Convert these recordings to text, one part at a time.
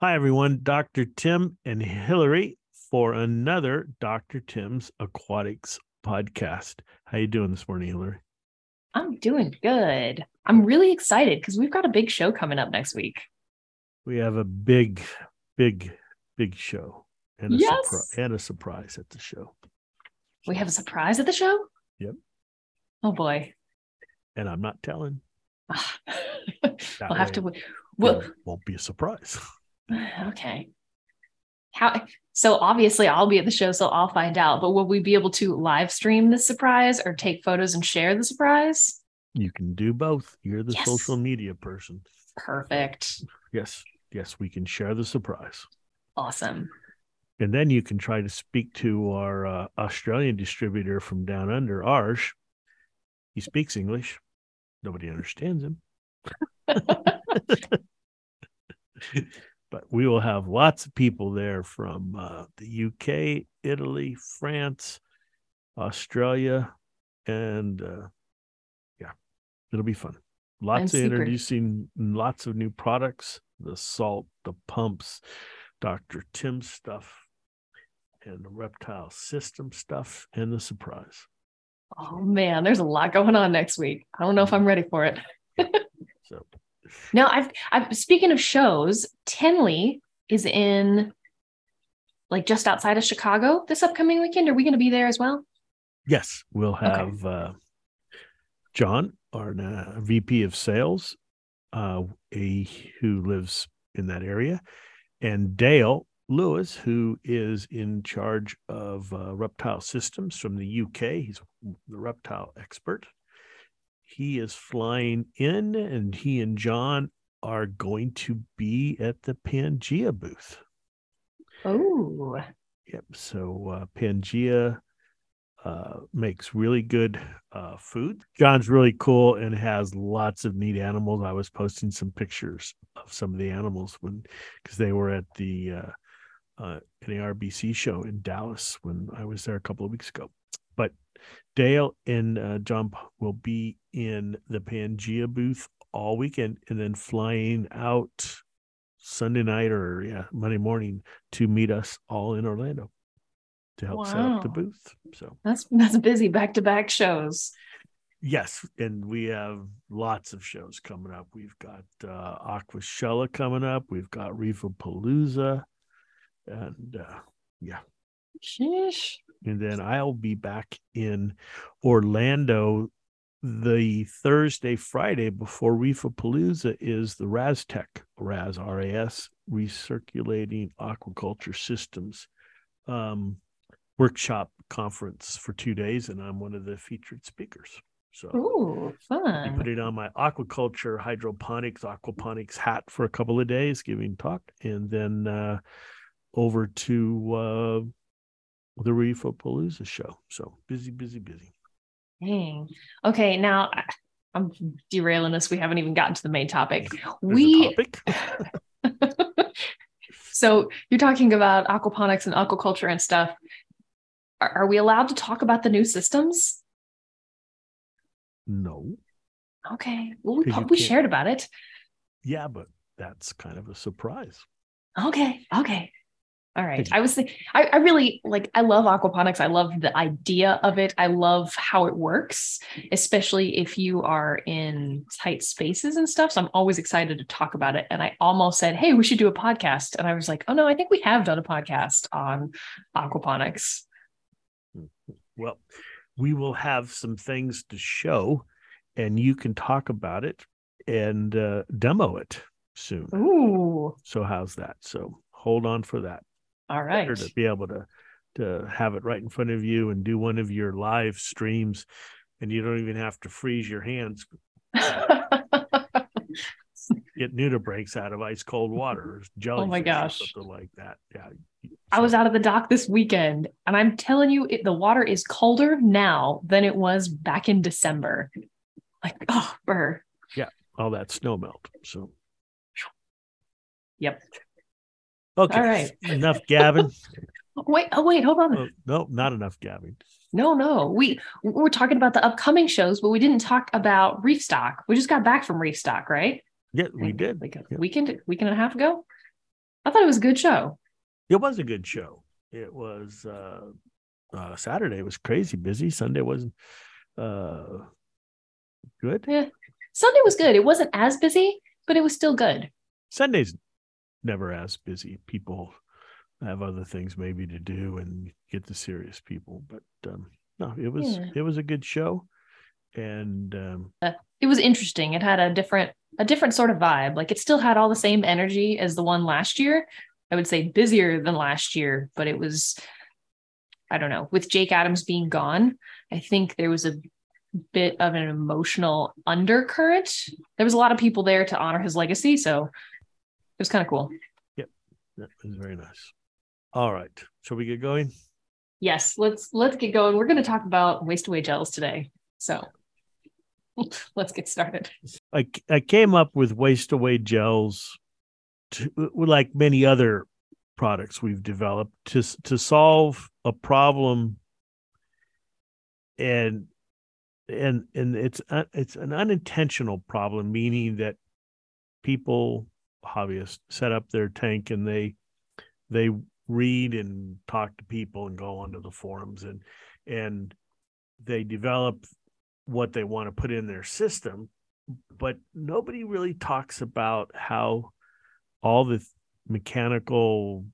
Hi, everyone. Dr. Tim and Hillary for another Dr. Tim's Aquatics podcast. How you doing this morning, Hillary? I'm doing good. I'm really excited because we've got a big show coming up next week. We have a big, big, big show and a, Yes. surpri- and a surprise at the show. We have a surprise at the show? Yep. Oh boy. And I'm not telling. we'll have to wait. Well, won't be a surprise. okay. How so obviously I'll be at the show, so I'll find out. But will we be able to live stream the surprise or take photos and share the surprise? You can do both. You're the Yes. social media person. Perfect. Yes. Yes, we can share the surprise. Awesome. And then you can try to speak to our uh, Australian distributor from down under, Arj. He speaks English. Nobody understands him. but we will have lots of people there from uh, the UK, Italy, France, Australia, and uh, yeah, it'll be fun. Lots I'm of super- introducing lots of new products, the salt, the pumps, Dr. Tim's stuff, and the reptile system stuff, and the surprise. Oh man, there's a lot going on next week. I don't know if I'm ready for it. No, I've I've speaking of shows, Tinley is in like just outside of Chicago this upcoming weekend. Are we going to be there as well? Yes, we'll have uh, John, our uh, VP of Sales, uh, a who lives in that area, and Dale Lewis, who is in charge of uh, reptile systems from the UK. He's the reptile expert. He is flying in, and he and John are going to be at the Pangea booth. Oh, Yep. So uh, Pangea uh, makes really good uh, food. John's really cool and has lots of neat animals. I was posting some pictures of some of the animals when because they were at the uh, uh, NARBC show in Dallas when I was there a couple of weeks ago. But Dale and uh, John will be in the Pangea booth all weekend and then flying out Sunday night or yeah Monday morning to meet us all in Orlando to help set up the booth. So that's that's busy back to back shows. yes, and we have lots of shows coming up. We've got uh Aquashella coming up, we've got Reef-A-Palooza, and uh yeah. Sheesh. And then I'll be back in Orlando the Thursday, Friday before Reef-A-Palooza is the RASTech, RAS, RAS, Recirculating Aquaculture Systems um, workshop conference for two days. And I'm one of the featured speakers. So Ooh, I'll be fun. putting on my aquaculture, hydroponics, aquaponics hat for a couple of days, giving talk, and then uh, over to uh, the Reef-A-Palooza show. So busy, busy, busy. Dang. Okay, now I'm derailing us. We haven't even gotten to the main topic. There's We topic. so you're talking about aquaponics and aquaculture and stuff. Are, are we allowed to talk about the new systems? No. Okay. Well, we, we shared about it. Yeah, but that's kind of a surprise. Okay. Okay. All right. I was I, I really like I love aquaponics. I love the idea of it. I love how it works, especially if you are in tight spaces and stuff. So I'm always excited to talk about it. And I almost said, Hey, we should do a podcast. And I was like, Oh no, I think we have done a podcast on aquaponics. Well, we will have some things to show, and you can talk about it and uh, demo it soon. Ooh. So how's that? So hold on for that. All right. To be able to to have it right in front of you and do one of your live streams, and you don't even have to freeze your hands. Get nudibranchs out of ice cold water, or oh jellyfish, or gosh. something like that. Yeah, I was out of the dock this weekend, and I'm telling you, it, the water is colder now than it was back in December. Like, oh, burr. Yeah, all that snow melt. So Yep. Okay, All right. enough Gavin. Wait, oh wait, hold on. Oh, no, not enough Gavin. No, no. We we we're talking about the upcoming shows, but we didn't talk about Reef Stock. We just got back from Reef Stock, right? Yeah, we did. like a Yeah. weekend, weekend and a half ago. I thought it was a good show. It was a good show. It was uh, uh Saturday was crazy busy. Sunday wasn't uh good. Yeah. Sunday was good. It wasn't as busy, but it was still good. Sunday's never as busy. People have other things maybe to do and get the serious people. But um, no, it was yeah. it was a good show, and um, uh, it was interesting. It had a different a different sort of vibe. Like it still had all the same energy as the one last year. I would say busier than last year, but it was I don't know. With Jake Adams being gone, I think there was a bit of an emotional undercurrent. There was a lot of people there to honor his legacy, so was kind of cool. Yep, that was very nice. All right, shall we get going? Yes, let's let's get going. We're going to talk about waste away gels today, so let's get started. I I came up with waste away gels, to, like many other products we've developed to to solve a problem and and and it's uh, it's an unintentional problem, meaning that people hobbyists set up their tank and they they read and talk to people and go onto the forums and and they develop what they want to put in their system but nobody really talks about how all the mechanical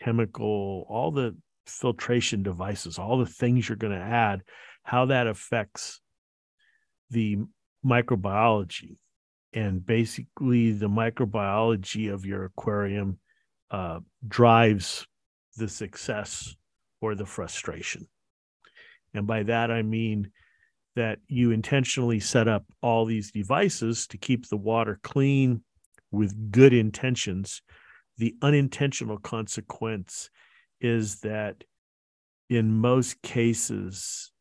chemical all the filtration devices all the things you're going to add how that affects the microbiology and basically the microbiology of your aquarium uh, drives the success or the frustration and by that i mean that you intentionally set up all these devices to keep the water clean with good intentions the unintentional consequence is that in most cases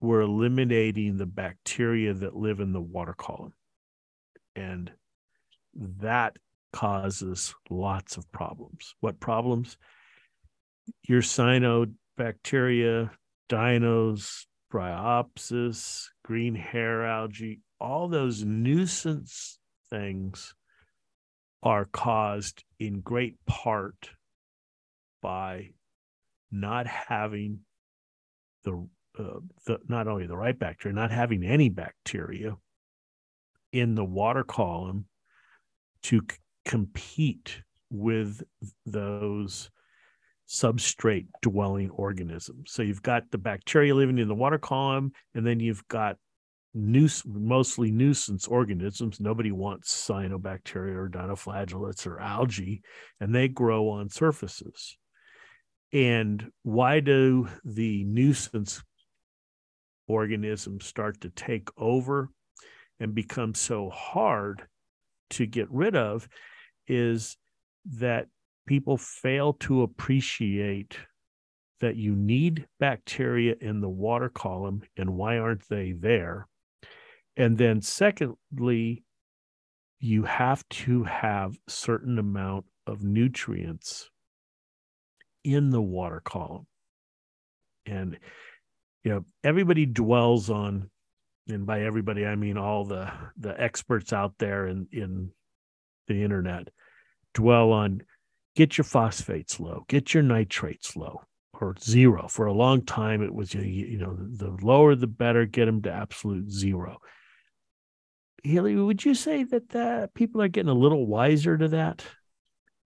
we're eliminating the bacteria that live in the water column. And that causes lots of problems. What problems? Your cyanobacteria, dinos, bryopsis, green hair algae, all those nuisance things are caused in great part by not having the uh, the, not only the right bacteria, not having any bacteria in the water column to c- compete with those substrate dwelling organisms. So you've got the bacteria living in the water column, and then you've got nuis- mostly nuisance organisms. Nobody wants cyanobacteria or dinoflagellates or algae, and they grow on surfaces. And why do the nuisance organisms start to take over and become so hard to get rid of is that people fail to appreciate that you need bacteria in the water column and why aren't they there? And then secondly you have to have certain amount of nutrients in the water column. And you know everybody dwells on and by everybody i mean all the the experts out there in in the internet dwell on get your phosphates low get your nitrates low or zero. For a long time it was you know the lower the better get them to absolute zero. Haley, would you say that that people are getting a little wiser to that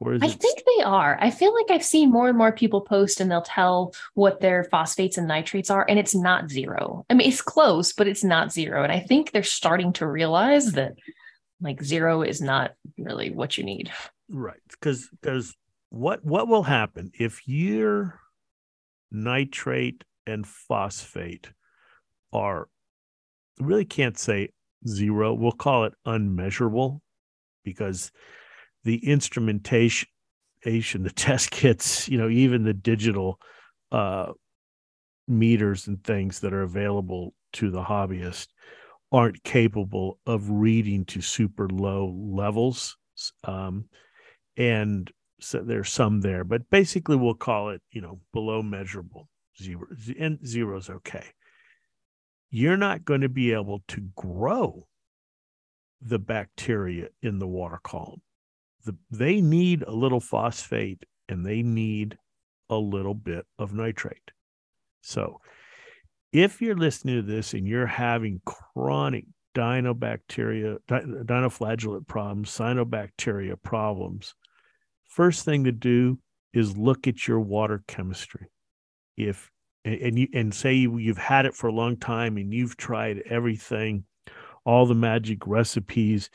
I think they are. I feel like I've seen more and more people post and they'll tell what their phosphates and nitrates are, and it's not zero. I mean, it's close, but it's not zero. And I think they're starting to realize that like zero is not really what you need. Right. Because because what what will happen if your nitrate and phosphate are really can't say zero. We'll call it unmeasurable because the instrumentation, the test kits, you know, even the digital uh, meters and things that are available to the hobbyist aren't capable of reading to super low levels. Um, and so there's some there, but basically we'll call it, you know, below measurable zero and zero is okay. You're not going to be able to grow the bacteria in the water column the, they need a little phosphate and they need a little bit of nitrate. So if you're listening to this and you're having chronic dinobacteria, dinoflagellate problems, cyanobacteria problems, first thing to do is look at your water chemistry. If and you and say you've had it for a long time and you've tried everything, all the magic recipes,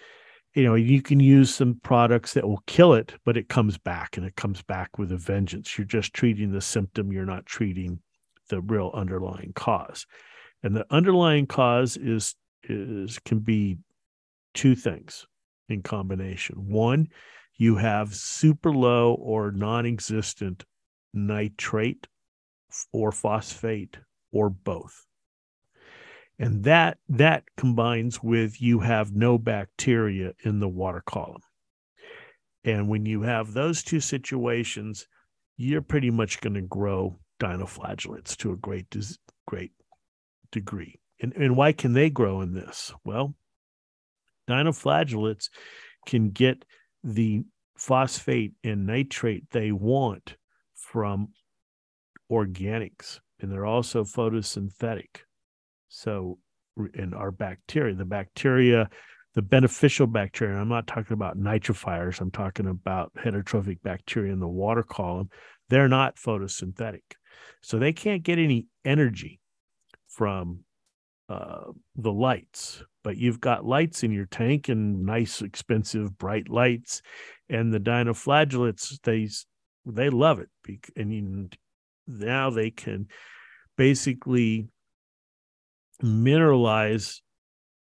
you know, you can use some products that will kill it, but it comes back and it comes back with a vengeance. You're just treating the symptom, you're not treating the real underlying cause. And the underlying cause is is can be two things in combination. One, you have super low or non-existent nitrate or phosphate or both. And that that combines with you have no bacteria in the water column. And when you have those two situations, you're pretty much going to grow dinoflagellates to a great great degree. And, and why can they grow in this? Well, dinoflagellates can get the phosphate and nitrate they want from organics, and they're also photosynthetic. So, in our bacteria, the bacteria, the beneficial bacteria, I'm not talking about nitrifiers, I'm talking about heterotrophic bacteria in the water column, they're not photosynthetic. So they can't get any energy from uh, the lights, but you've got lights in your tank and nice, expensive, bright lights, and the dinoflagellates they they love it, and now they can basically mineralize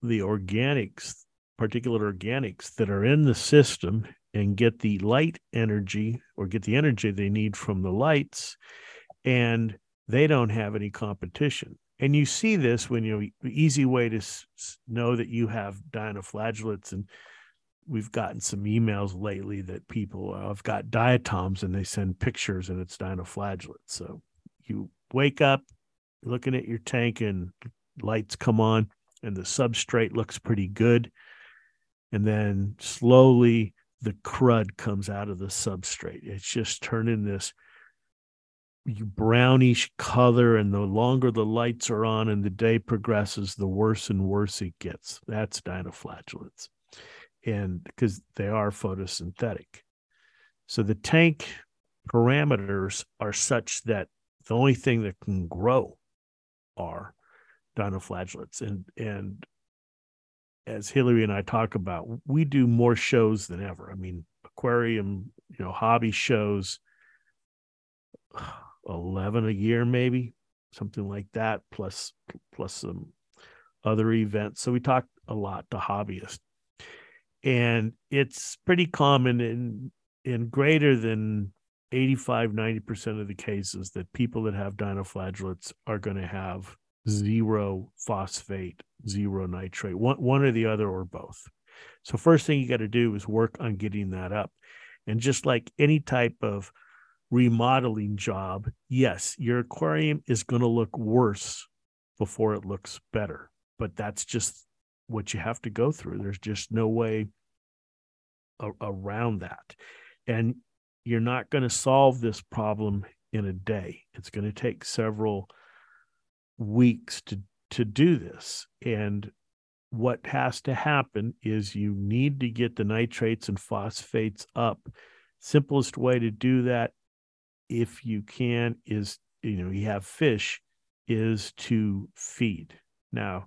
the organics, particulate organics that are in the system, and get the light energy or get the energy they need from the lights, and they don't have any competition. And you see this when you know easy way to know that you have dinoflagellates and we've gotten some emails lately that people have got diatoms and they send pictures and it's dinoflagellates. So you wake up looking at your tank and lights come on and the substrate looks pretty good. And then slowly the crud comes out of the substrate. It's just turning this brownish color and the longer the lights are on and the day progresses the worse and worse it gets. That's dinoflagellates. And because they are photosynthetic. So the tank parameters are such that the only thing that can grow are dinoflagellates and and as Hillary and I talk about we do more shows than ever. I mean aquarium you know hobby shows 11 a year maybe something like that plus plus some other events. So we talk a lot to hobbyists. And it's pretty common in in greater than 85 90% of the cases that people that have dinoflagellates are going to have zero phosphate zero nitrate one one or the other or both so first thing you got to do is work on getting that up and just like any type of remodeling job, yes, your aquarium is going to look worse before it looks better. But that's just what you have to go through. There's just no way a- around that. And you're not going to solve this problem in a day. It's going to take several weeks to to do this. And what has to happen is you need to get the nitrates and phosphates up. Simplest way to do that if you can is you know you have fish is to feed now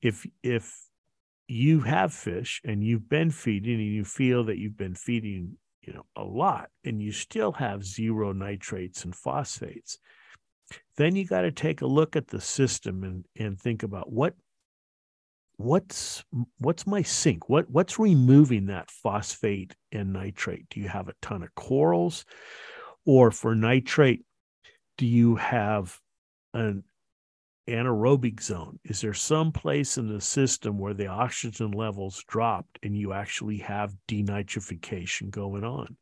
if if you have fish and you've been feeding and you feel that you've been feeding you know a lot and you still have zero nitrates and phosphates then you got to take a look at the system and and think about what what's what's my sink what what's removing that phosphate and nitrate do you have a ton of corals or for nitrate, do you have an anaerobic zone? Is there some place in the system where the oxygen levels dropped and you actually have denitrification going on?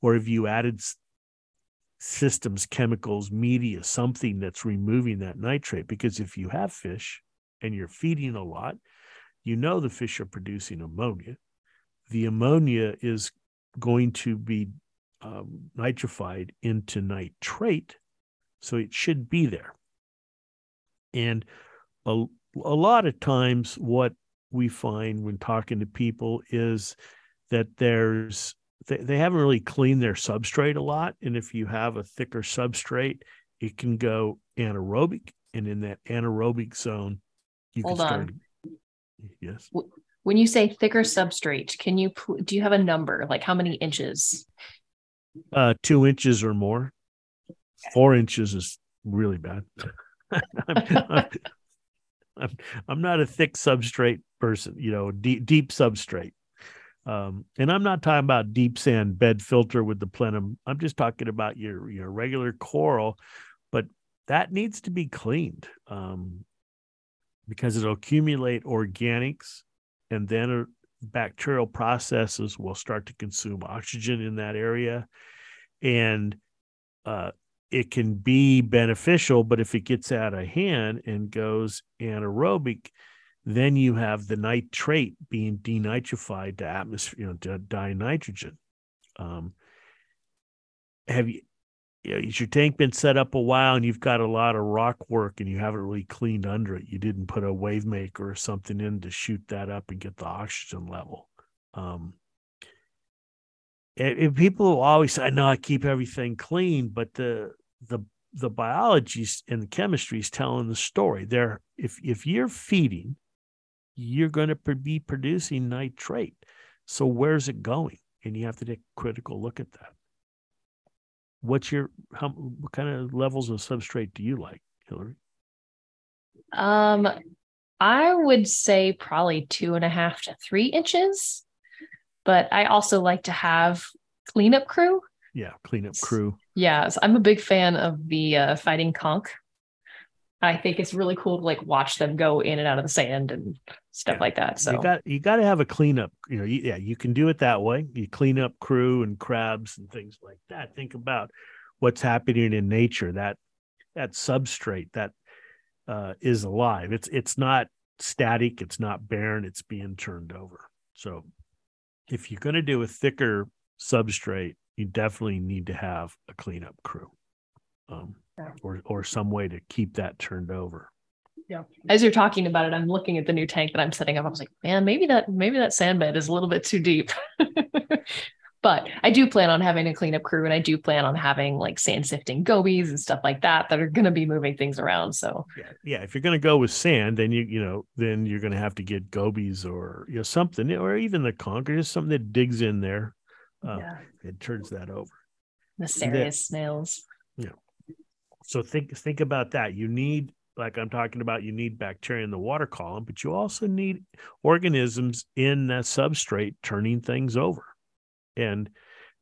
Or have you added systems, chemicals, media, something that's removing that nitrate? Because if you have fish and you're feeding a lot, you know the fish are producing ammonia. The ammonia is going to be um, nitrified into nitrate. So it should be there. And a, a lot of times, what we find when talking to people is that there's they, they haven't really cleaned their substrate a lot. And if you have a thicker substrate, it can go anaerobic. And in that anaerobic zone, you Hold can start. on. Yes. When you say thicker substrate, can you do you have a number like how many inches? Uh, two inches or more. Four inches is really bad. I'm, I'm, I'm, I'm not a thick substrate person, you know, deep, deep substrate. Um, and I'm not talking about deep sand bed filter with the plenum. I'm just talking about your your regular coral, but that needs to be cleaned um, because it'll accumulate organics, and then uh, bacterial processes will start to consume oxygen in that area, and uh, it can be beneficial. But if it gets out of hand and goes anaerobic, then you have the nitrate being denitrified to atmosphere, you know, to dinitrogen. Um, have you, you know, has your tank been set up a while and you've got a lot of rock work and you haven't really cleaned under it? You didn't put a wave maker or something in to shoot that up and get the oxygen level. Um, and, people always say, "No, I keep everything clean," but the the the biology and the chemistry is telling the story. There, if if you're feeding you're going to be producing nitrate. So where's it going? And you have to take a critical look at that. What's your how what kind of levels of substrate do you like, Hillary? Um, I would say probably two and a half to three inches, but I also like to have cleanup crew. Yeah, cleanup crew. Yeah, so I'm a big fan of the uh, fighting conch. I think it's really cool to like watch them go in and out of the sand and stuff Yeah. like that. So You got you got to have a cleanup. You know, you, yeah, you can do it that way. You clean up crew and crabs and things like that. Think about what's happening in nature. That that substrate that uh, is alive. It's it's not static. It's not barren. It's being turned over. So if you're going to do a thicker substrate, you definitely need to have a cleanup crew, um, Yeah. or or some way to keep that turned over. Yeah. As you're talking about it, I'm looking at the new tank that I'm setting up. I was like, man, maybe that maybe that sand bed is a little bit too deep. but I do plan on having a cleanup crew and I do plan on having like sand sifting gobies and stuff like that that are gonna be moving things around. So yeah, yeah. If you're going to go with sand, then you you know then you're going to have to get gobies or you know something or even the conker, just something that digs in there. Uh, yeah. It turns that over. Nassarius snails. So think think about that. You need like I'm talking about. You need bacteria in the water column, but you also need organisms in that substrate turning things over. And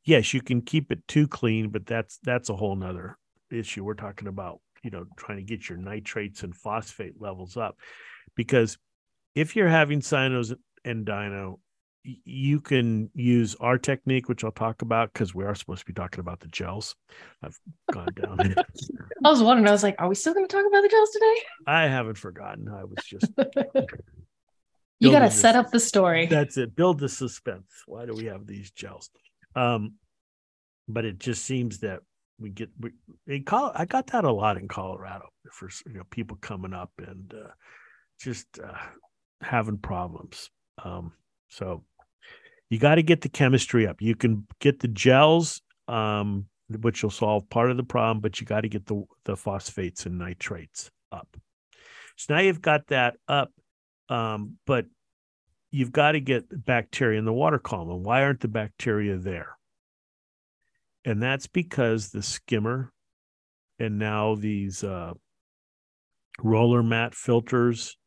yes, you can keep it too clean, but that's that's a whole nother issue. We're talking about you know trying to get your nitrates and phosphate levels up because if you're having cyanos and dino you can use our technique which i'll talk about because we are supposed to be talking about the gels i've gone down. I was wondering, I was like, are we still gonna talk about the gels today? i haven't forgotten i was just You gotta set up the story. that's it build the suspense why do we have these gels um but it just seems that we get we in Col- i got that a lot in colorado for you know people coming up and uh just uh having problems um so you got to get the chemistry up you can get the gels um which will solve part of the problem but you got to get the the phosphates and nitrates up so now you've got that up um but you've got to get bacteria in the water column. Why aren't the bacteria there? And that's because the skimmer and now these uh, roller mat filters,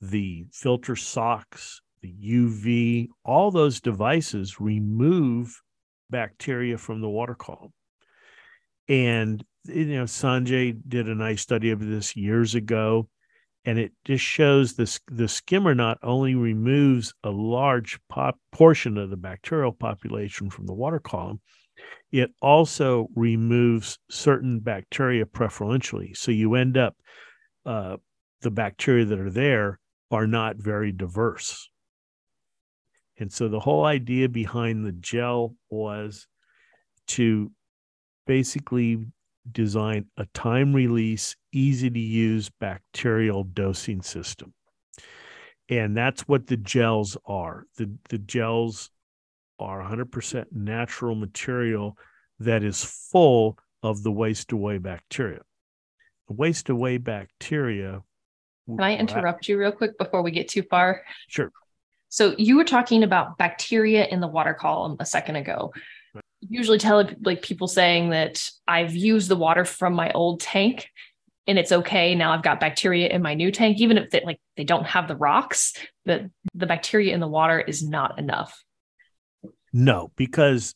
the filter socks, the UV, all those devices remove bacteria from the water column. And you know, Sanjay did a nice study of this years ago and it just shows this the skimmer not only removes a large pop, portion of the bacterial population from the water column it also removes certain bacteria preferentially so you end up uh, the bacteria that are there are not very diverse And so the whole idea behind the gel was to basically design a time release, easy to use bacterial dosing system. And that's what the gels are. The, the gels are 100% natural material that is full of the waste away bacteria. The waste away bacteria. Can I interrupt you real quick before we get too far? Sure. So you were talking about bacteria in the water column a second ago. Right. Usually tell like people saying that I've used the water from my old tank and it's okay. Now I've got bacteria in my new tank, even if they like they don't have the rocks, that the bacteria in the water is not enough. No, because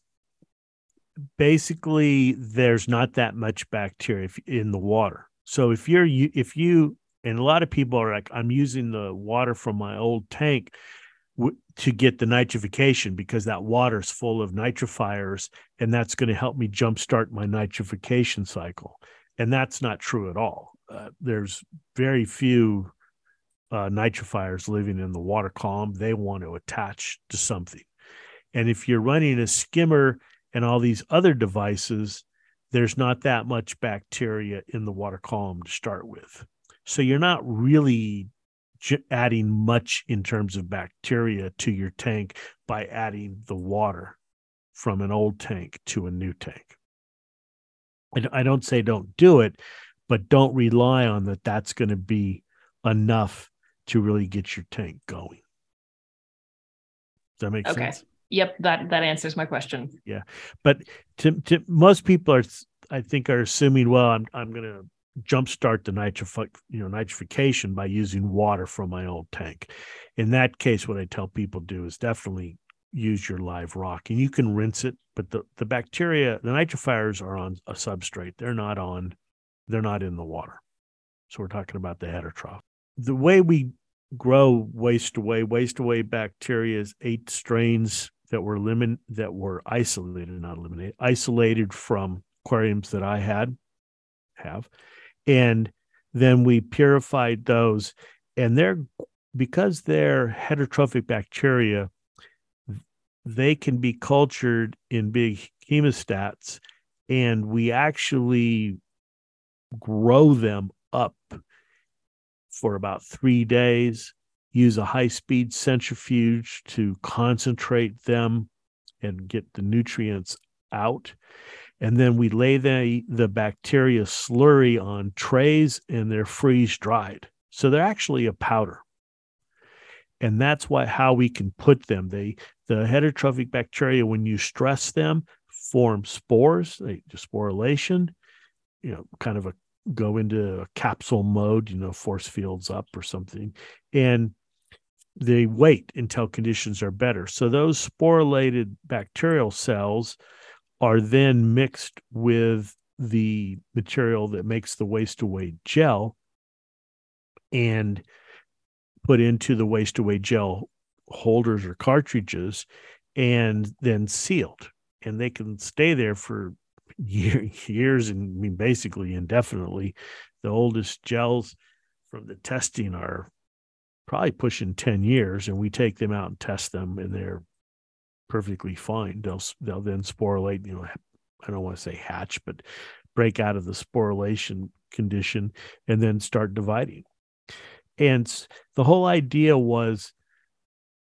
basically there's not that much bacteria in the water. So if you're if you and a lot of people are like I'm using the water from my old tank to get the nitrification because that water is full of nitrifiers and that's going to help me jumpstart my nitrification cycle. And that's not true at all. Uh, there's very few uh, nitrifiers living in the water column. They want to attach to something. And if you're running a skimmer and all these other devices, there's not that much bacteria in the water column to start with. So you're not really adding much in terms of bacteria to your tank by adding the water from an old tank to a new tank. I don't say don't do it, but don't rely on that that's going to be enough to really get your tank going. Does that make sense? okay. sense? Yep, that that answers my question. Yeah, but to, to most people are, I think, are assuming, well, I'm I'm going to jumpstart the nitrif- you know nitrification by using water from my old tank. In that case, what I tell people do is definitely use your live rock, and you can rinse it, but the the bacteria, the nitrifiers are on a substrate. They're not on, they're not in the water. So we're talking about the heterotroph. The way we grow waste away, waste away bacteria is eight strains that were limit that were isolated, not eliminated, isolated from aquariums that I had have, and then we purified those, and they're because they're heterotrophic bacteria, they can be cultured in big chemostats, and we actually grow them up for about three days use a high speed centrifuge to concentrate them and get the nutrients out. And then we lay the, the bacteria slurry on trays and they're freeze dried. So they're actually a powder. And that's why how we can put them. They the heterotrophic bacteria, when you stress them, form spores, they sporulation, you know, kind of a go into a capsule mode, you know, force fields up or something. And they wait until conditions are better. So those sporulated bacterial cells are then mixed with the material that makes the waste away gel and put into the waste away gel holders or cartridges and then sealed. And they can stay there for year, years and I mean basically indefinitely. The oldest gels from the testing are probably pushing 10 years and we take them out and test them and they're perfectly fine they'll they'll then sporulate you know i don't want to say hatch but break out of the sporulation condition and then start dividing and the whole idea was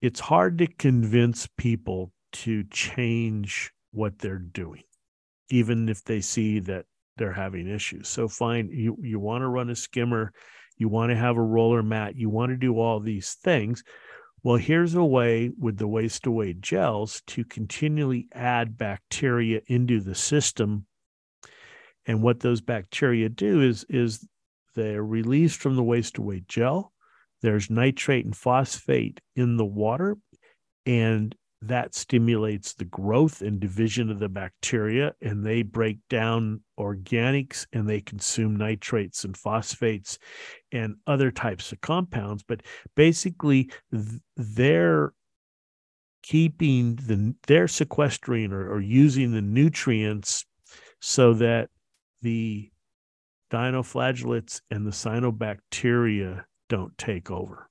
it's hard to convince people to change what they're doing even if they see that they're having issues so fine you you want to run a skimmer you want to have a roller mat, you want to do all these things. Well, here's a way with the waste away gels to continually add bacteria into the system. And what those bacteria do is, is they're released from the waste away gel. There's nitrate and phosphate in the water, and that stimulates the growth and division of the bacteria and they break down organics and they consume nitrates and phosphates and other types of compounds. But basically they're keeping the they're sequestering or, or using the nutrients so that the dinoflagellates and the cyanobacteria don't take over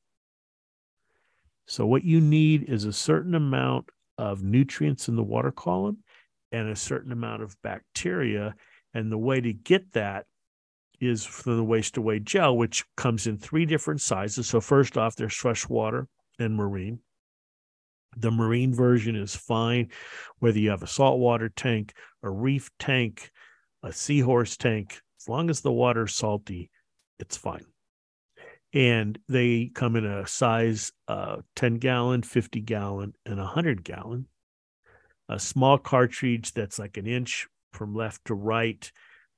So, what you need is a certain amount of nutrients in the water column and a certain amount of bacteria. And the way to get that is for the waste away gel, which comes in three different sizes. So, first off, there's freshwater and marine. The marine version is fine, whether you have a saltwater tank, a reef tank, a seahorse tank, as long as the water's salty, it's fine. And they come in a size uh, 10 gallon, 50 gallon, and 100 gallon. A small cartridge that's like an inch from left to right,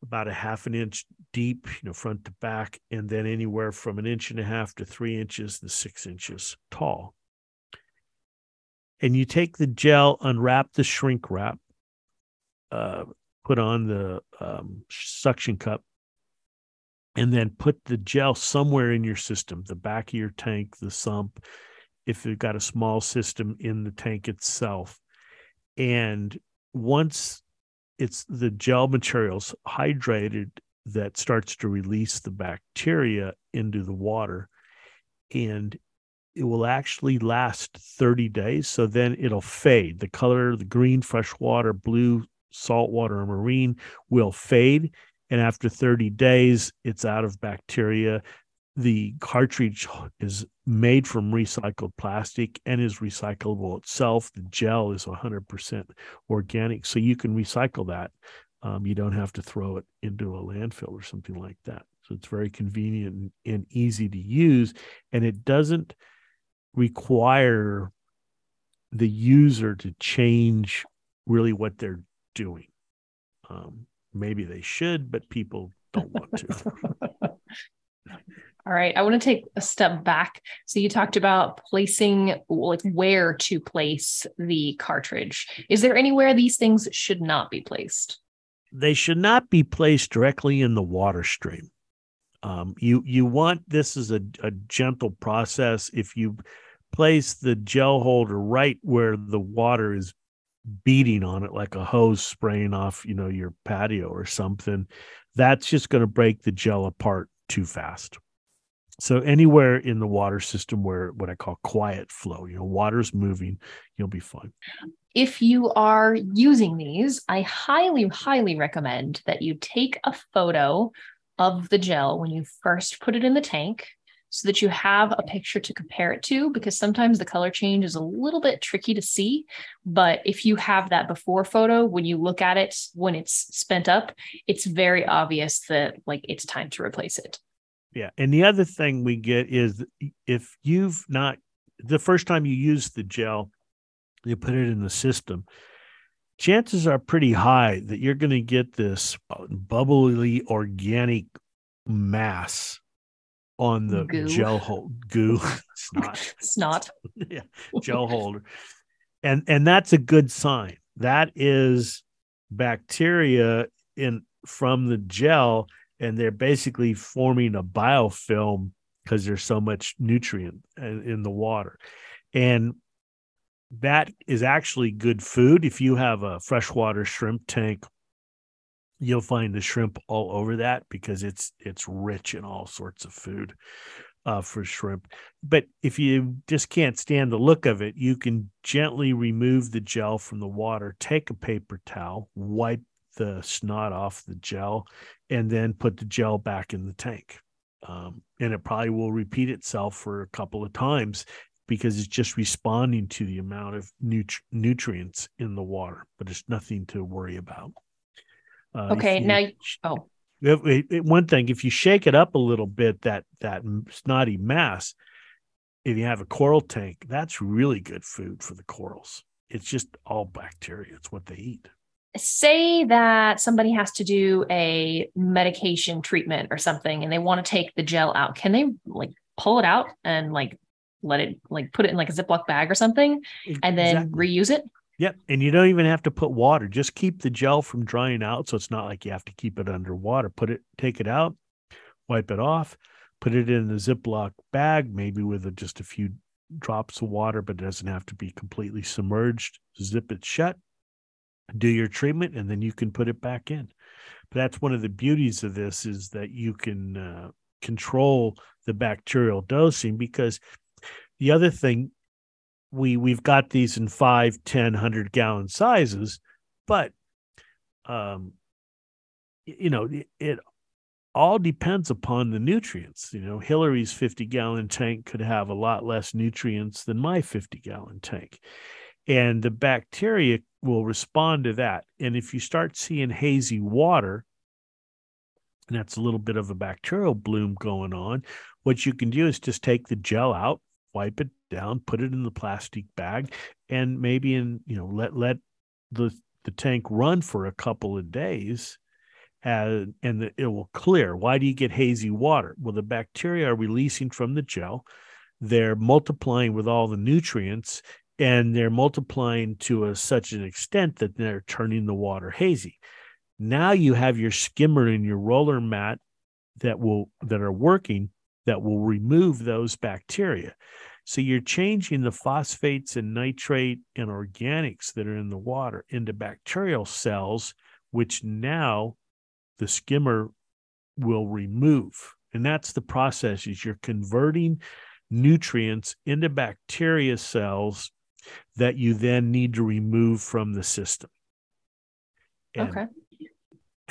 about a half an inch deep, you know, front to back, and then anywhere from an inch and a half to three inches to six inches tall. And you take the gel, unwrap the shrink wrap, uh, put on the um, suction cup, and then put the gel somewhere in your system the back of your tank, the sump, if you've got a small system in the tank itself. And once it's the gel materials hydrated that starts to release the bacteria into the water and it will actually last 30 days so then it'll fade the color the green fresh water blue saltwater or marine will fade and after 30 days it's out of bacteria. The cartridge is made from recycled plastic and is recyclable itself. The gel is 100% organic so you can recycle that. Um, you don't have to throw it into a landfill or something like that. So it's very convenient and, easy to use and it doesn't require the user to change really what they're doing. Um, maybe they should, but people don't want to. All right. I want to take a step back. So you talked about placing like where to place the cartridge. Is there anywhere these things should not be placed? They should not be placed directly in the water stream. Um, you you want this is a, a gentle process. If you place the gel holder right where the water is beating on it like a hose spraying off, you know, your patio or something, that's just going to break the gel apart too fast. So anywhere in the water system where what I call quiet flow, you know, water's moving, you'll be fine. If you are using these, I highly, highly recommend that you take a photo of the gel when you first put it in the tank so that you have a picture to compare it to because sometimes the color change is a little bit tricky to see. But if you have that before photo when you look at it when it's spent up it's very obvious that like it's time to replace it. Yeah and the other thing we get is if you've not the first time you use the gel you put it in the system chances are pretty high that you're going to get this bubbly organic mass on the goo. gel hold goo snot. Snot. Yeah gel holder. And and that's a good sign. That is bacteria in from the gel and they're basically forming a biofilm because there's so much nutrient in, in the water. And that is actually good food if you have a freshwater shrimp tank you'll find the shrimp all over that because it's it's rich in all sorts of food uh, for shrimp. But if you just can't stand the look of it, you can gently remove the gel from the water, take a paper towel, wipe the snot off the gel, and then put the gel back in the tank. Um, and it probably will repeat itself for a couple of times because it's just responding to the amount of nut- nutrients in the water, but it's nothing to worry about. Uh, okay, you, now oh, it, it, one thing if you shake it up a little bit, that that snotty mass, if you have a coral tank, that's really good food for the corals. It's just all bacteria. It's what they eat. Say that somebody has to do a medication treatment or something, and they want to take the gel out. Can they like pull it out and like let it like put it in like a Ziploc bag or something, and then exactly. reuse it? Yep. And you don't even have to put water. Just keep the gel from drying out. So it's not like you have to keep it underwater. Put it, take it out, wipe it off, put it in a Ziploc bag, maybe with a, just a few drops of water, but it doesn't have to be completely submerged. Zip it shut, do your treatment, and then you can put it back in. But that's one of the beauties of this is that you can uh, control the bacterial dosing because the other thing we we've got these in five, 10, 100 gallon sizes, but um, you know, it, it all depends upon the nutrients. You know, Hillary's 50 gallon tank could have a lot less nutrients than my 50 gallon tank. And the bacteria will respond to that. And if you start seeing hazy water, and that's a little bit of a bacterial bloom going on, what you can do is just take the gel out, wipe it down, put it in the plastic bag, and maybe in, you know, let let the the tank run for a couple of days and, and the, it will clear. Why do you get hazy water? Well, the bacteria are releasing from the gel. They're multiplying with all the nutrients and they're multiplying to a, such an extent that they're turning the water hazy. Now you have your skimmer and your roller mat that will that are working that will remove those bacteria. So you're changing the phosphates and nitrate and organics that are in the water into bacterial cells, which now the skimmer will remove. And that's the process is you're converting nutrients into bacteria cells that you then need to remove from the system. And, okay.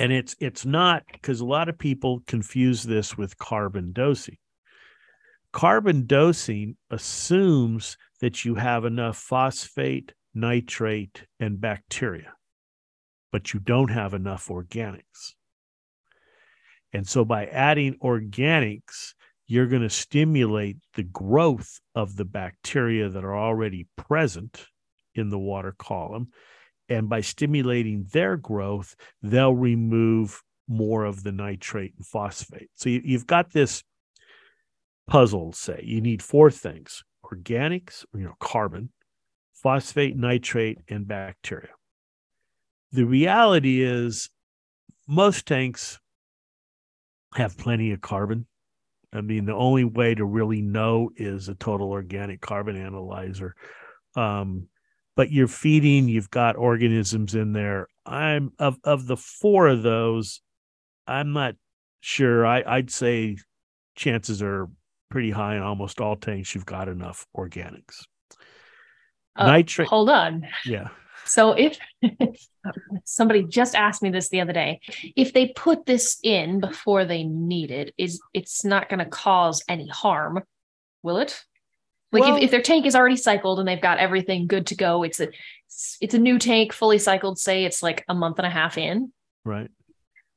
And it's it's not because a lot of people confuse this with carbon dosing. Carbon dosing assumes that you have enough phosphate, nitrate, and bacteria, but you don't have enough organics. And so by adding organics, you're going to stimulate the growth of the bacteria that are already present in the water column. And by stimulating their growth, they'll remove more of the nitrate and phosphate. So you, have got this puzzle, say you need four things organics, you know, carbon, phosphate, nitrate, and bacteria. The reality is most tanks have plenty of carbon. I mean, the only way to really know is a total organic carbon analyzer. Um, but you're feeding, you've got organisms in there. I'm of of the four of those, I'm not sure. I, I'd say chances are pretty high in almost all tanks. You've got enough organics. Uh, Nitrate. Hold on. Yeah. So if somebody just asked me this the other day, if they put this in before they need it, is it's not going to cause any harm, will it? Like well, if, if their tank is already cycled and they've got everything good to go, it's a it's a new tank, fully cycled. Say it's like a month and a half in, right?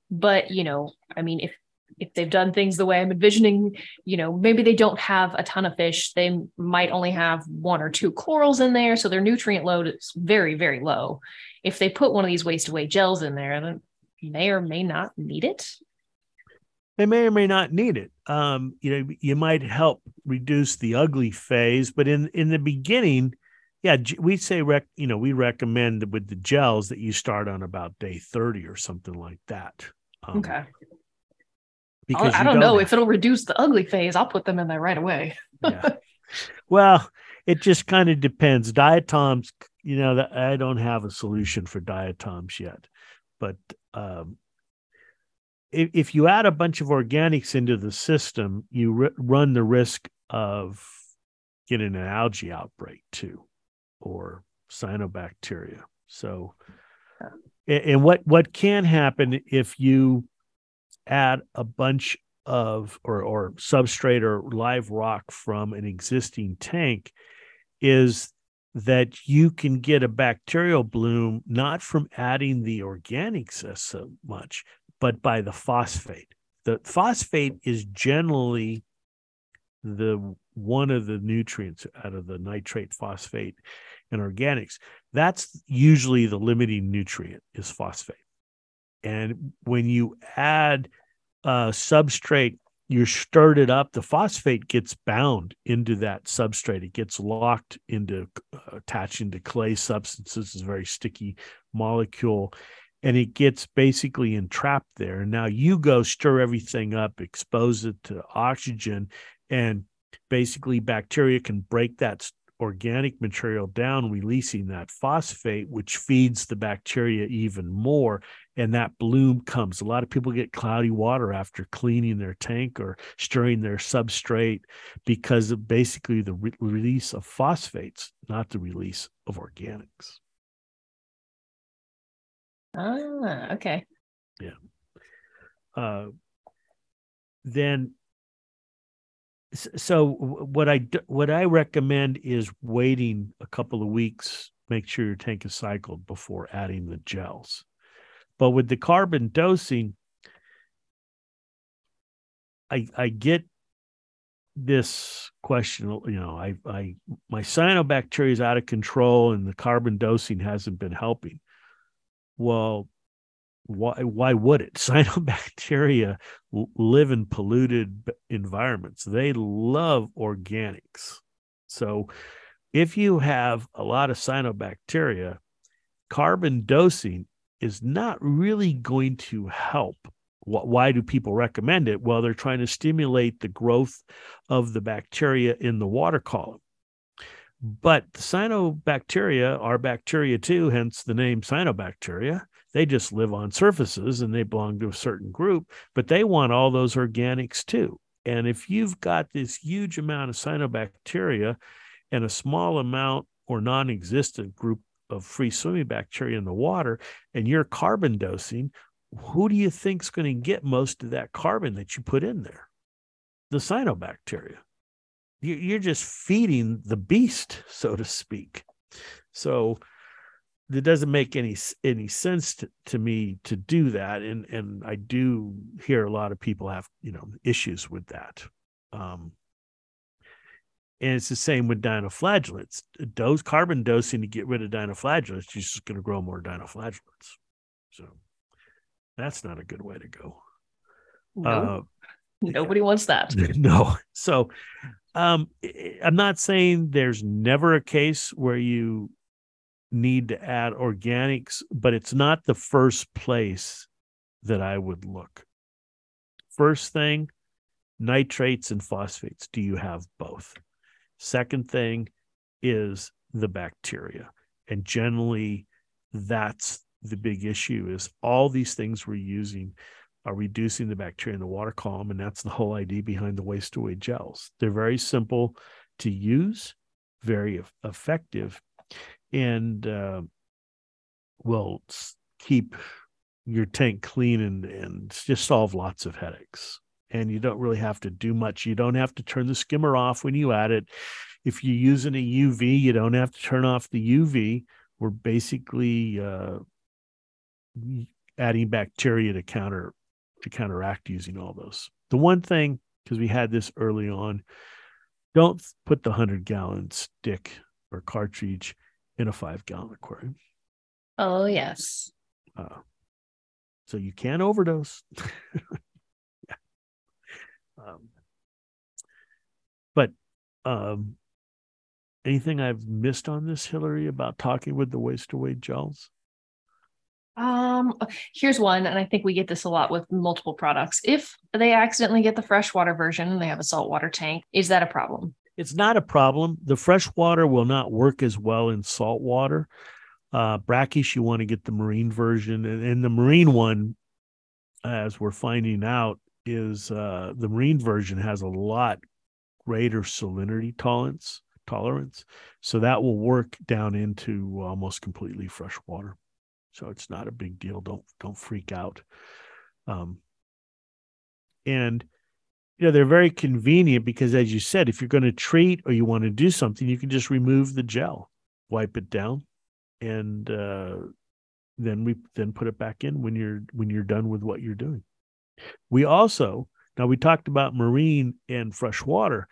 But you know, I mean, if if they've done things the way I'm envisioning, you know, maybe they don't have a ton of fish. They might only have one or two corals in there. So their nutrient load is very, very low. If they put one of these waste away gels in there, then may or may not need it. They may or may not need it. Um, you know, you might help reduce the ugly phase, but in in the beginning, yeah, we say rec, you know, we recommend with the gels that you start on about day 30 or something like that. Um, okay because I don't, don't know have... if it'll reduce the ugly phase. I'll put them in there right away. yeah. Well, it just kind of depends. Diatoms, you know, I don't have a solution for diatoms yet, but um, if, if you add a bunch of organics into the system, you r- run the risk of getting an algae outbreak too, or cyanobacteria. So, and what what can happen if you add a bunch of or or substrate or live rock from an existing tank is that you can get a bacterial bloom not from adding the organics as so much but by the phosphate the phosphate is generally the one of the nutrients out of the nitrate phosphate and organics that's usually the limiting nutrient is phosphate and when you add substrate, you stirred it up, the phosphate gets bound into that substrate. It gets locked into uh, attached into clay substances. It's a very sticky molecule, and it gets basically entrapped there. And now you go stir everything up, expose it to oxygen, and basically bacteria can break that organic material down, releasing that phosphate, which feeds the bacteria even more. And that bloom comes. A lot of people get cloudy water after cleaning their tank or stirring their substrate because of basically the re- release of phosphates, not the release of organics. Ah, okay. Yeah. Uh, then so what I what I recommend is waiting a couple of weeks. Make sure your tank is cycled before adding the gels. But with the carbon dosing, I I get this question. You know, I I my cyanobacteria is out of control, and the carbon dosing hasn't been helping. Well, why why would it? Cyanobacteria live in polluted environments. They love organics. So if you have a lot of cyanobacteria carbon dosing is not really going to help. Why do people recommend it? Well they're trying to stimulate the growth of the bacteria in the water column but the cyanobacteria are bacteria too hence the name cyanobacteria they just live on surfaces and they belong to a certain group, but they want all those organics too. And if you've got this huge amount of cyanobacteria and a small amount or non existent group of free swimming bacteria in the water, and you're carbon dosing, who do you think is going to get most of that carbon that you put in there? The cyanobacteria. You're just feeding the beast, so to speak. So, it doesn't make any any sense to, to me to do that and and i do hear a lot of people have you know issues with that um and it's the same with dinoflagellates dose carbon dosing to get rid of dinoflagellates you're just going to grow more dinoflagellates so that's not a good way to go no. Nobody wants that no so um i'm not saying there's never a case where you need to add organics, but it's not the first place that I would look. First thing, nitrates and phosphates. Do you have both? Second thing is the bacteria. And generally, that's the big issue is all these things we're using are reducing the bacteria in the water column. And that's the whole idea behind the waste away gels. They're very simple to use, very effective, and uh, will keep your tank clean and and just solve lots of headaches. And you don't really have to do much. You don't have to turn the skimmer off when you add it. If you're using a UV, you don't have to turn off the UV. We're basically uh, adding bacteria to counter to counteract using all those. The one thing, because we had this early on, don't put the hundred gallon stick or cartridge in a five gallon aquarium. Oh, yes. Uh, so you can overdose. yeah. Um, but um, anything I've missed on this, Hillary, about talking with the waste away gels? Um, here's one, and I think we get this a lot with multiple products. If they accidentally get the freshwater version and they have a saltwater tank, is that a problem? it's not a problem. The freshwater will not work as well in saltwater. Uh, brackish, you want to get the marine version, and, and the marine one, as we're finding out, is uh, the marine version has a lot greater salinity tolerance tolerance, so that will work down into almost completely fresh water. So it's not a big deal. Don't don't freak out. Um, and you know they're very convenient because as you said if you're going to treat or you want to do something you can just remove the gel wipe it down and uh, then we then put it back in when you're when you're done with what you're doing we also now we talked about marine and fresh water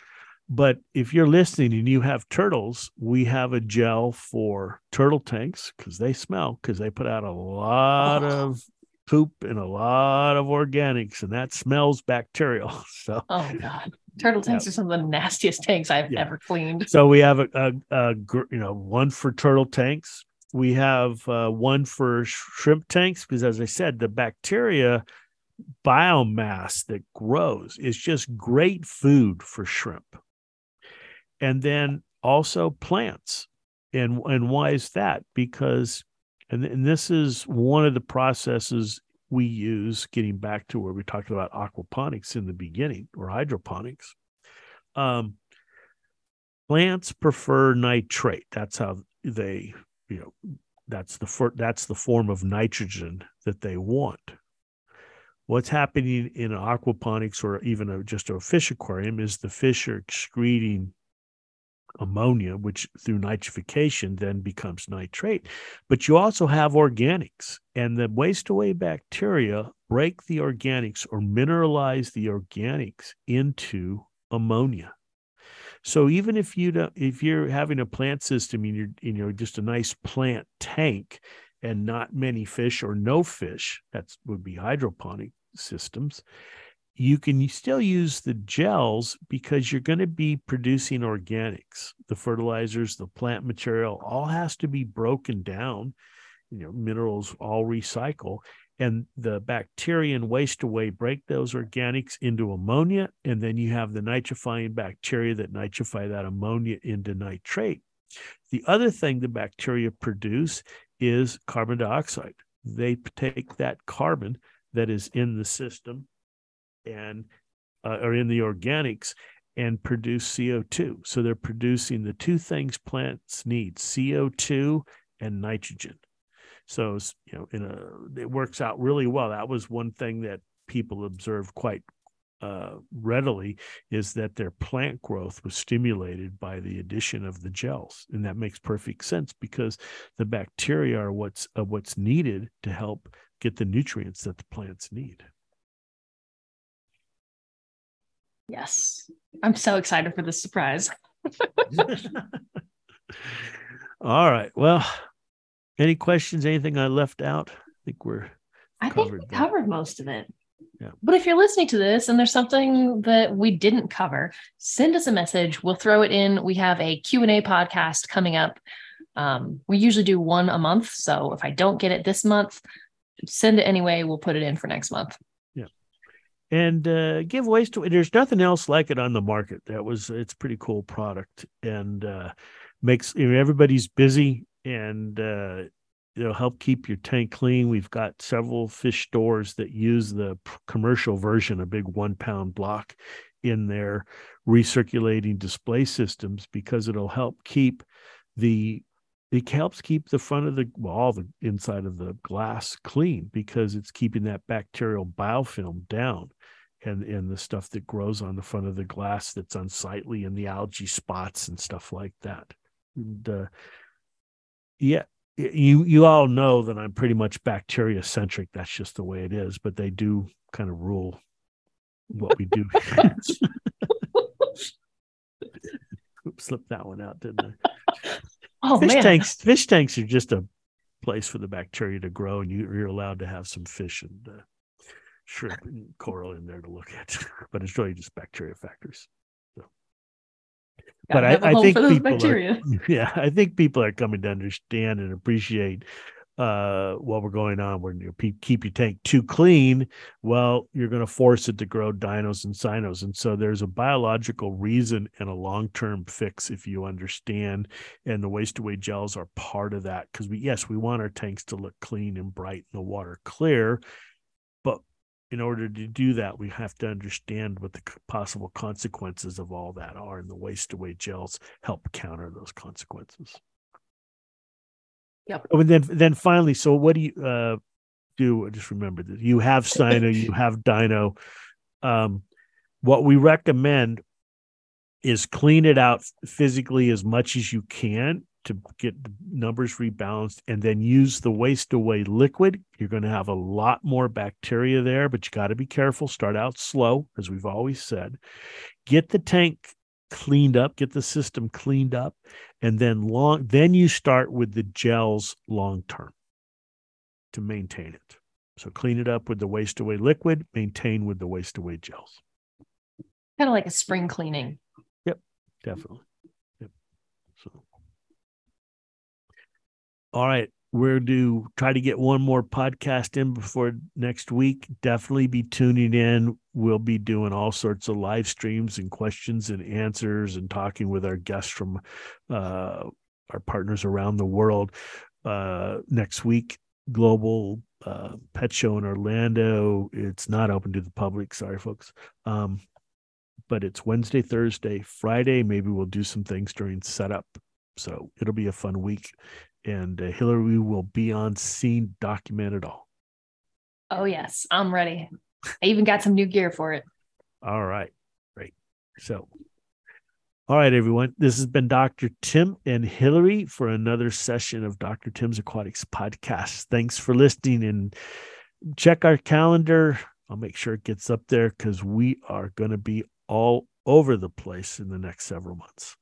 but if you're listening and you have turtles we have a gel for turtle tanks because they smell because they put out a lot oh. of poop and a lot of organics, and that smells bacterial. So, oh god, turtle tanks yeah. are some of the nastiest tanks I've yeah. ever cleaned. So we have a, a, a, you know one for turtle tanks. We have uh, one for shrimp tanks because, as I said, the bacteria biomass that grows is just great food for shrimp. And then also plants. And, and why is that? Because, and, and this is one of the processes we use, getting back to where we talked about aquaponics in the beginning or hydroponics. Um, plants prefer nitrate. That's how they, you know, that's the that's the form of nitrogen that they want. What's happening in aquaponics or even a, just a fish aquarium is the fish are excreting ammonia, which through nitrification then becomes nitrate. But you also have organics, and the waste away bacteria break the organics or mineralize the organics into ammonia. So even if you don't, if you're having a plant system and you're you know just a nice plant tank and not many fish or no fish, that would be hydroponic systems. You can still use the gels because you're going to be producing organics. The fertilizers, the plant material, all has to be broken down. You know, minerals all recycle and the bacteria and waste away break those organics into ammonia and then you have the nitrifying bacteria that nitrify that ammonia into nitrate the other thing the bacteria produce is carbon dioxide they take that carbon that is in the system and uh, or in the organics and produce CO2. So they're producing the two things plants need CO2 and nitrogen. So, you know, in a, it works out really well. That was one thing that people observed quite uh, readily is that their plant growth was stimulated by the addition of the gels, and that makes perfect sense because the bacteria are what's uh, what's needed to help get the nutrients that the plants need. Yes, I'm so excited for this surprise. All right. Well, any questions? Anything I left out? I think we're. I think we covered most of it. Yeah. But if you're listening to this and there's something that we didn't cover, send us a message. We'll throw it in. We have a Q&A podcast coming up. Um, we usually do one a month. So if I don't get it this month, send it anyway. We'll put it in for next month. And uh, giveaways to it. there's nothing else like it on the market. That was it's pretty cool product and uh, makes you know, everybody's busy and uh, it'll help keep your tank clean. We've got several fish stores that use the commercial version, a big one pound block in their recirculating display systems because it'll help keep the it helps keep the front of the well, all the inside of the glass clean because it's keeping that bacterial biofilm down and and the stuff that grows on the front of the glass that's unsightly and the algae spots and stuff like that. And uh, yeah you you all know that i'm pretty much bacteria centric that's just the way it is but they do kind of rule what we do. Oops, slipped that one out didn't i oh fish man. tanks fish tanks are just a place for the bacteria to grow and you, you're allowed to have some fish and uh, shrimp and coral in there to look at but it's really just bacteria factors but I, I think people are, yeah, I think people are coming to understand and appreciate uh, what we're going on. When you keep your tank too clean, well, you're going to force it to grow dinos and cyanos. and so there's a biological reason and a long term fix if you understand. And the waste away gels are part of that because we, yes, we want our tanks to look clean and bright and the water clear, But in order to do that, we have to understand what the possible consequences of all that are, and the waste away gels help counter those consequences. Yep. Oh, and then, then finally, so what do you uh, do? Just remember that you have Cyano, you have Dino. Um, what we recommend is clean it out physically as much as you can to get the numbers rebalanced and then use the waste away liquid. You're going to have a lot more bacteria there, but you got to be careful. Start out slow, as we've always said. Get the tank cleaned up, get the system cleaned up, and then long then you start with the gels long term to maintain it. So clean it up with the waste away liquid, maintain with the waste away gels. Kind of like a spring cleaning. Yep, definitely. Yep. So all right. We're to try to get one more podcast in before next week. Definitely be tuning in. We'll be doing all sorts of live streams and questions and answers and talking with our guests from uh, our partners around the world. Uh, next week, global uh, pet show in Orlando. It's not open to the public. Sorry, folks. Um, but it's Wednesday, Thursday, Friday. Maybe we'll do some things during setup. So it'll be a fun week and uh, Hillary will be on scene, document it all. Oh yes, I'm ready. I even got some new gear for it. All right, great. So, all right, everyone. This has been Dr. Tim and Hillary for another session of Dr. Tim's Aquatics podcast. Thanks for listening and check our calendar. I'll make sure it gets up there because we are going to be all over the place in the next several months.